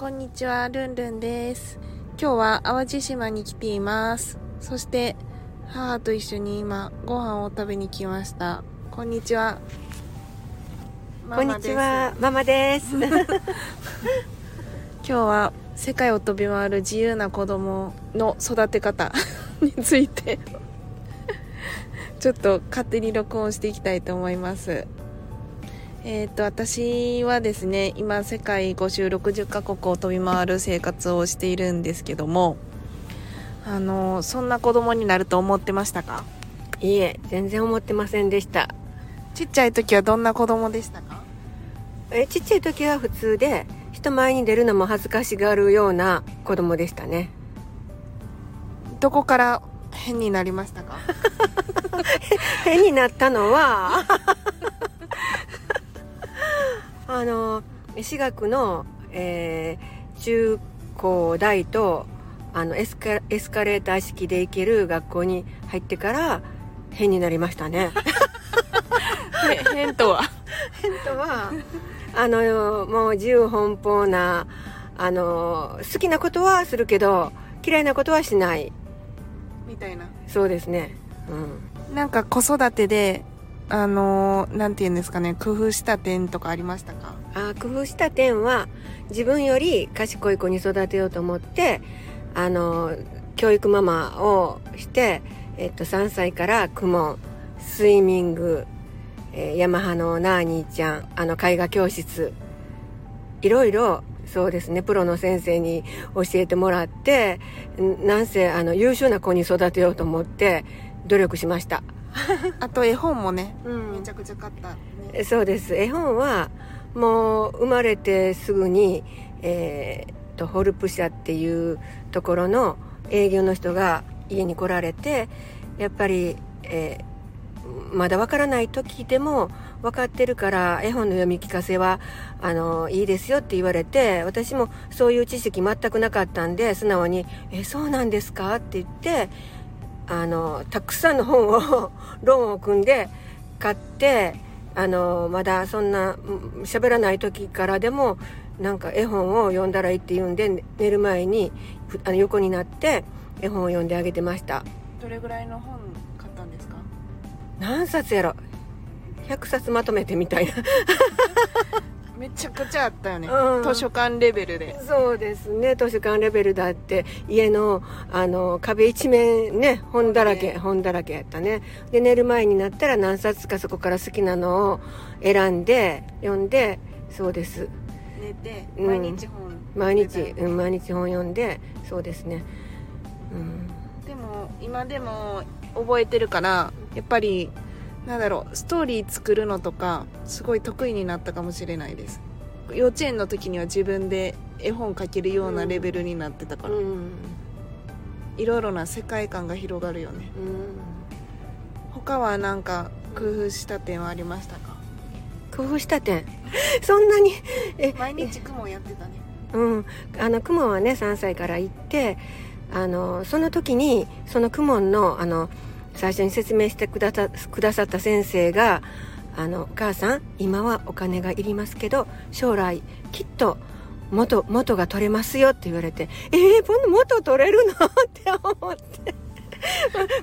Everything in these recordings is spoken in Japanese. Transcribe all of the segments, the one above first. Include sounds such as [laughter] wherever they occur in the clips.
こんにちは、ルンルンです。今日は淡路島に来ています。そして母と一緒に今ご飯を食べに来ました。こんにちは。こんにちは、ママです。ママです。今日は世界を飛び回る自由な子供の育て方についてちょっと勝手に録音していきたいと思います。えっ、と、私はですね、今世界5周60カ国を飛び回る生活をしているんですけども、あの、そんな子供になると思ってましたか？いいえ、全然思ってませんでした。ちっちゃい時はどんな子供でしたか？え、ちっちゃい時は普通で、人前に出るのも恥ずかしがるような子供でしたね。どこから変になりましたか？[laughs] 変になったのは、あの、私学の、えー中高大と、あのエスカ、エスカレーター式で行ける学校に入ってから、変になりましたね。へ [laughs] 変とは？変とはあのもう自由奔放なあの好きなことはするけど嫌いなことはしない。みたいな。そうですね。うん。なんか子育てであのーなんて言うんですかね工夫した点とかありましたか？あ工夫した点は自分より賢い子に育てようと思ってあの教育ママをして、えっと、3歳から公文スイミング、えーヤマハのナーニーちゃんあの絵画教室いろいろそうですねプロの先生に教えてもらってなんせあの優秀な子に育てようと思って努力しました、[laughs] あと絵本もねうん。めちゃくちゃ買った、ね、そうです。絵本はもう生まれてすぐに、えーとホルプ社っていうところの営業の人が家に来られてやっぱり、えーまだわからない時でも分かってるから絵本の読み聞かせはあのいいですよって言われて私もそういう知識全くなかったんで素直に「えそうなんですか?」って言ってあのたくさんの本をローンを組んで買ってあのまだそんなうん喋らない時からでもなんか絵本を読んだらいいって言うんで寝る前にふあの横になって絵本を読んであげてました。どれぐらいの本買ったんですか？何冊やろ？100冊まとめてみたいなめちゃくちゃあったよね、うん。図書館レベルで。そうですね。図書館レベルだって家のあの壁一面ね本だらけね。本だらけやったね。で寝る前になったら何冊かそこから好きなのを選んで読んでそうです。寝てうん。毎日本毎日、読んでた。よねうん、毎日本読んでそうですね。うん。でも今でも覚えてるからやっぱりなんだろうストーリー作るのとかすごい得意になったかもしれないです。幼稚園の時には自分で絵本描けるようなレベルになってたから、うん。いろいろな世界観が広がるよね。うん。他はなんか工夫した点はありましたか？工夫した点？[laughs] そんなにえ毎日雲やってたね。うん、あの公文はね3歳から行ってあのその時にその公文のあの最初に説明してくださくださった先生があの「お母さん今はお金がいりますけど将来きっと元元が取れますよ」って言われて「えー、元取れるの? [laughs]」って思って。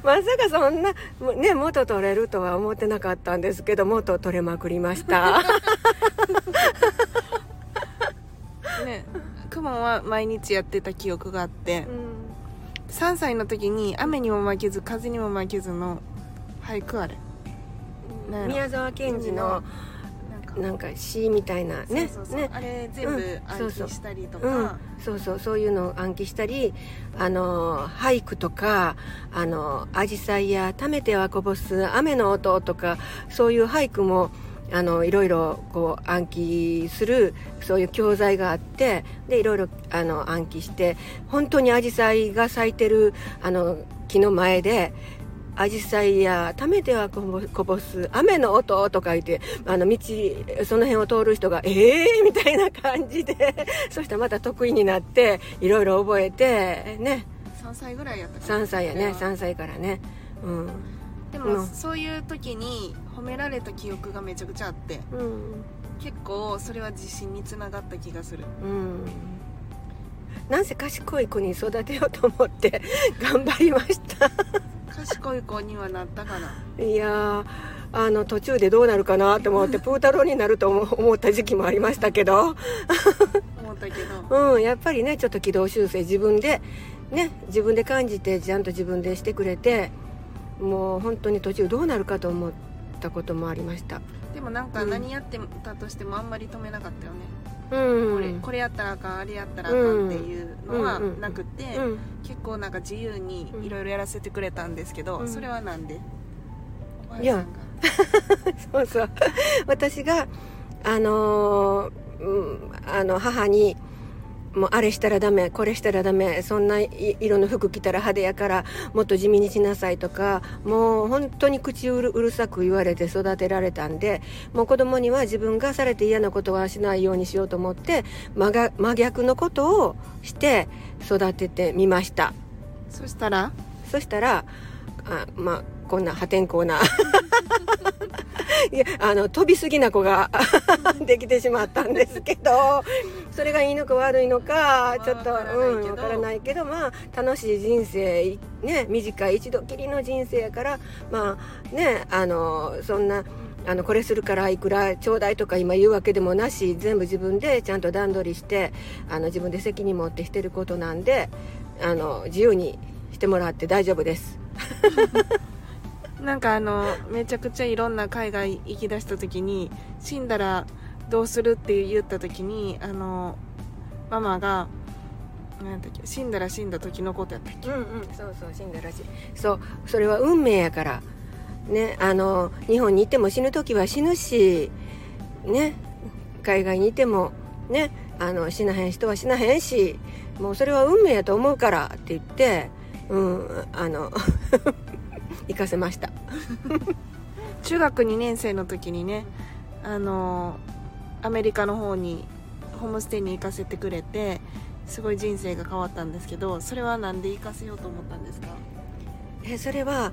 ま [laughs] まさかそんな、ね、元取れるとは思ってなかったんですけど元取れまくりました。[laughs] ね雲は毎日やってた記憶があって3歳の時に雨にも負けず風にも負けずの俳句あれ宮沢賢治のなんか。詩みたいな。ね。あれ全部うん。暗そうそう。記したりとうん。か、そうそう。そういうのを暗記したりあの俳句とかあの紫陽花や「ためてはこぼす雨の音」とかそういう俳句もあのいろいろこう暗記するそういう教材があってでいろいろあの暗記して本当にアジサイが咲いてるあの木の前でアジサイやためてはこぼこぼす雨の音とか言ってあの道その辺を通る人がええー、みたいな感じで [laughs] そしたらまた得意になっていろいろ覚えてね。3歳ぐらいやった3歳やね3歳からね。うんでも、そういう時に褒められた記憶がめちゃくちゃあって、うん、結構それは自信につながった気がする。うん。なんせ賢い子に育てようと思って [laughs] 頑張りました。賢い子にはなったかな。いやあの途中でどうなるかなと思って [laughs] プー太郎になると思った時期もありましたけど。思ったけど。[laughs] うんやっぱりねちょっと軌道修正自分でね自分で感じてちゃんと自分でしてくれてもう本当に途中どうなるかと思ったこともありました。でもなんか何やってたとしてもあんまり止めなかったよね、うん、これこれやったらあかんあれやったらあかんっていうのはなくて、うん。うん、結構なんか自由にいろいろやらせてくれたんですけど、それはなんで？いや。[laughs] そうそう。私があのー、うん、あの母にもうあれしたらダメこれしたらダメそんな色の服着たら派手やからもっと地味にしなさいとかもう本当に口うるうるさく言われて育てられたんでもう子供には自分がされて嫌なことはしないようにしようと思って真真逆のことをして育ててみました。そしたら？そしたらあまあこんな破天荒な [laughs] いやあの飛びすぎな子が [laughs] できてしまったんですけどそれがいいのか悪いのかちょっとうんわからないけどまあ楽しい人生ね短い一度きりの人生やからまあねあのそんなあのこれするからいくらちょうだいとか今言うわけでもなし全部自分でちゃんと段取りしてあの自分で責任持ってしてることなんであの自由にしてもらって大丈夫です。[laughs] なんかあのめちゃくちゃいろんな海外行きだした時に死んだらどうするって言った時にあのママが何だっけ死んだら死んだ時のことやったっけ？うんうんそうそう死んだらしい。そうそれは運命やから。ねあの日本にいても死ぬ時は死ぬしね海外にいてもねあの死なへん人は死なへんしもうそれは運命やと思うからって言ってうんあの行かせました。[laughs] 中学2年生の時にねあのアメリカの方にホームステイに行かせてくれてすごい人生が変わったんですけどそれは何で行かせようと思ったんですか？えそれは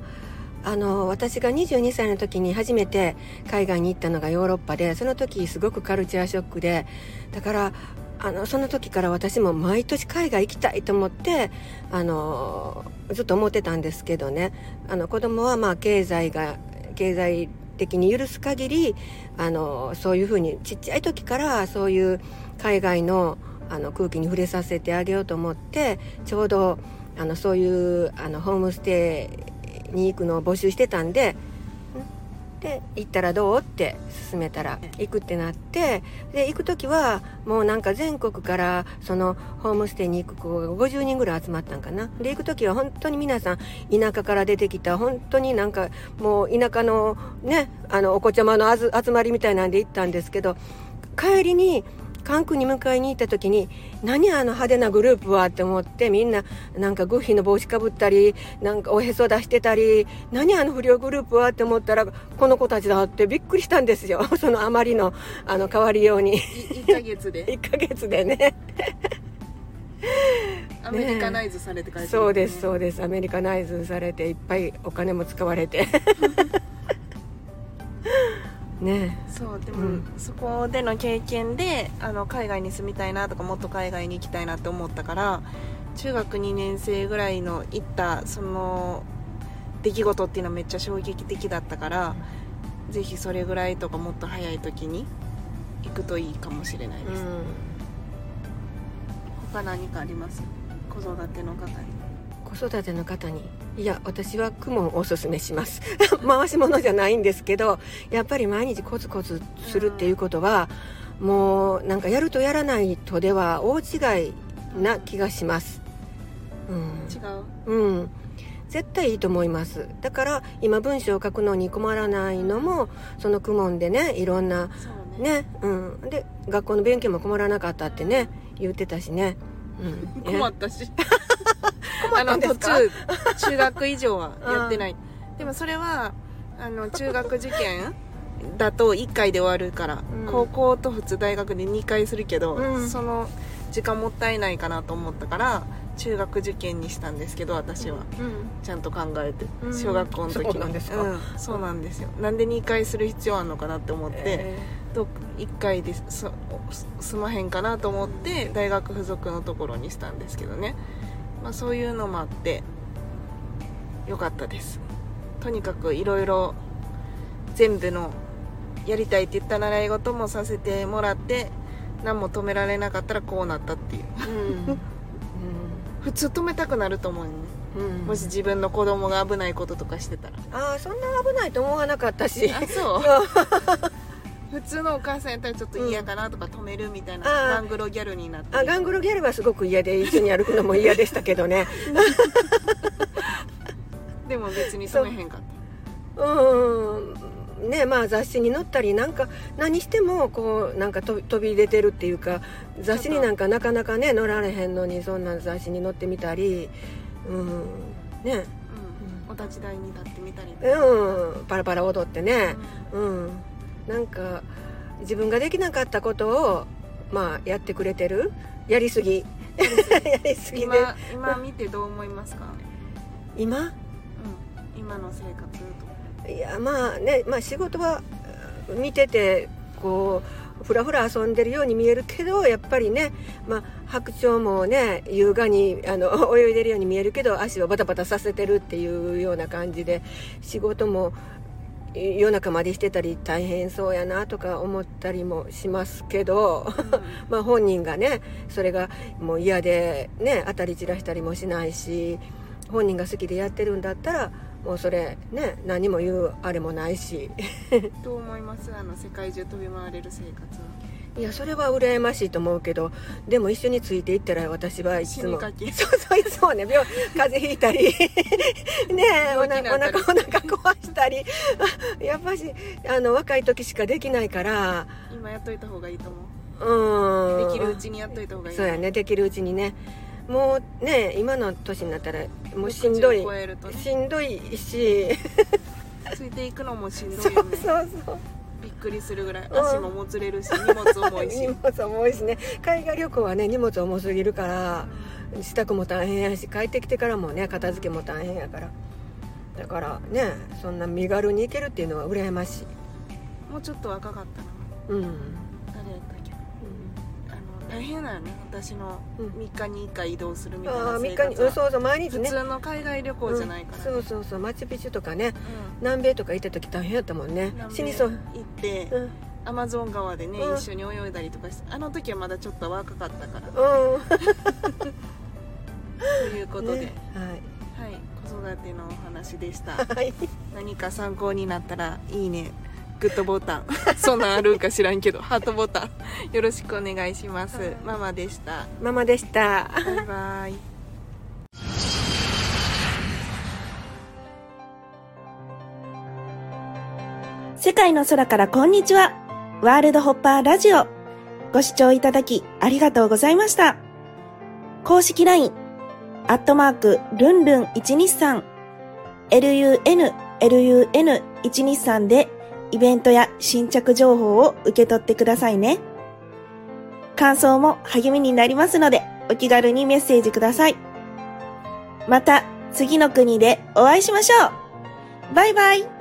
あの私が22歳の時に初めて海外に行ったのがヨーロッパでその時すごくカルチャーショックでだからあのその時から私も毎年海外行きたいと思ってあのずっと思ってたんですけどね。あの子供はまあ経済が経済的に許す限りあのそういうふうにちっちゃい時からそういう海外のあの空気に触れさせてあげようと思ってちょうどあのそういうあのホームステイに行くのを募集してたんでで行ったらどうって勧めたら行くってなってで行く時はもうなんか全国からそのホームステイに行く子が50人ぐらい集まったんかな。で行く時は本当に皆さん田舎から出てきた本当になんかもう田舎のねあのお子ちゃまの集まりみたいなんで行ったんですけど帰りに関空に迎えに行った時に何あの派手なグループはって思ってみんななんかグッフィーの帽子かぶったりなんかおへそ出してたり何あの不良グループはって思ったらこの子たちだってびっくりしたんですよ。[laughs] そのあまりのあの変わりように。1ヶ月で。1ヶ月でね。[laughs] アメリカナイズされて帰って、ね、そうですそうです。アメリカナイズされていっぱいお金も使われて [laughs] ね。そうでも、うん、そこでの経験であの海外に住みたいなとかもっと海外に行きたいなって思ったから中学2年生ぐらいの行ったその出来事っていうのはめっちゃ衝撃的だったからぜひそれぐらいとかもっと早い時に行くといいかもしれないです、うん、他何かあります？子育ての方に。子育ての方にいや私は公文をおすすめします。[laughs] 回し物じゃないんですけどやっぱり毎日コツコツするっていうことは、うん、もうなんかやるとやらないとでは大違いな気がします、うん、違う、うん、絶対いいと思います。だから今文章を書くのに困らないのもその公文でねいろんなね。ねうん。で学校の勉強も困らなかったってね言ってたしね、うん、[laughs] 困ったし困ったんですか？あの途中中学以上はやってない。でもそれはあの中学受験だと1回で終わるから、うん。高校と普通大学で2回するけど、うん。その時間もったいないかなと思ったから中学受験にしたんですけど私は、うん。ちゃんと考えてうん。小学校の時そうなんですか？うん。そうなんですよ。なんで2回する必要あるのかなって思って、えど1回で済まへんかなと思って大学付属のところにしたんですけどね、まあ、そういうのもあってよかったです。とにかくいろいろ全部のやりたいって言った習い事もさせてもらって何も止められなかったらこうなったっていう。ーうん。普通止めたくなると思うね。うん。うんもし自分の子供が危ないこととかしてたら。ああそんな危ないと思わなかったし。あそう [laughs] 普通のお母さんやったらちょっと嫌かなとか止めるみたいな、あーガングロギャルになって。あガングロギャルはすごく嫌で一緒に歩くのも嫌でしたけどね。[laughs] でも別に止めへんかった。う。ん。ねまあ雑誌に載ったりなんか何してもこうなんか飛び出てるっていうか雑誌になんかなかなかね載られへんのにそんな雑誌に載ってみたり。うん。ね。うん、お立ち台に立ってみたりうん。パラパラ踊ってね。うんなんか自分ができなかったことをまあやってくれてる？やりすぎ。[laughs] やりすぎで。今今見てどう思いますか、今？うん、今の生活といやまあね、まあ、仕事はうん見ててこうふらふら遊んでるように見えるけどやっぱりね、まあ、白鳥もね優雅にあの [laughs] 泳いでるように見えるけど足をバタバタさせてるっていうような感じで仕事もい夜中までしてたり大変そうやなとか思ったりもしますけど。[laughs] まあ本人がねそれがもう嫌でね当たり散らしたりもしないし本人が好きでやってるんだったらもうそれね何も言うあれもないし。[laughs] どう思います？あの世界中飛び回れる生活はいやそれは羨ましいと思うけどでも一緒についていったら私はいつもそうそういつもね病風邪ひいたり [laughs] ねえお腹り。お腹壊したり [laughs] やっぱしあの若い時しかできないから今やっといた方がいいと思う。ん。うできるうちにやっといた方がいい。そうやねできるうちにね。もうね今の年になったらもうしんどい60超えるとね。しんどいし。[laughs] ついていくのもしんどそいうよね。そうそうびっくりするぐらいうん。足ももつれるし荷物重いし。[laughs] 荷物重いしね。海外旅行はね荷物重すぎるから支度も大変やし帰ってきてからもね片付けも大変やから。だからねそんな身軽に行けるっていうのは羨ましい。もうちょっと若かったな。うん、大変だよね。私のうん。3日に1回移動するみたいな3生活は。日にうんそうそう毎日ね。普通の海外旅行じゃないから、うん。そうそうそうマチュピチュとかね。うん。南米とか行った時大変やったもんね。死にそう、行ってうん。アマゾン川でね、うん。一緒に泳いだりとかしてあの時はまだちょっと若かったから。うん。ということで、ねはい。子育てのお話でした。はい、はい、何か参考になったらいいねグッドボタン。[laughs] そんなんあるんか知らんけど。ハートボタン。よろしくお願いします、はい。ママでした。ママでした。バイバイ。世界の空からこんにちは。ワールドホッパーラジオ。ご視聴いただきありがとうございました。公式 LINE、アットマーク、ルンルン123、lun、lun123 でイベントや新着情報を受け取ってくださいね。感想も励みになりますので、お気軽にメッセージください。また、次の国でお会いしましょうバイバイ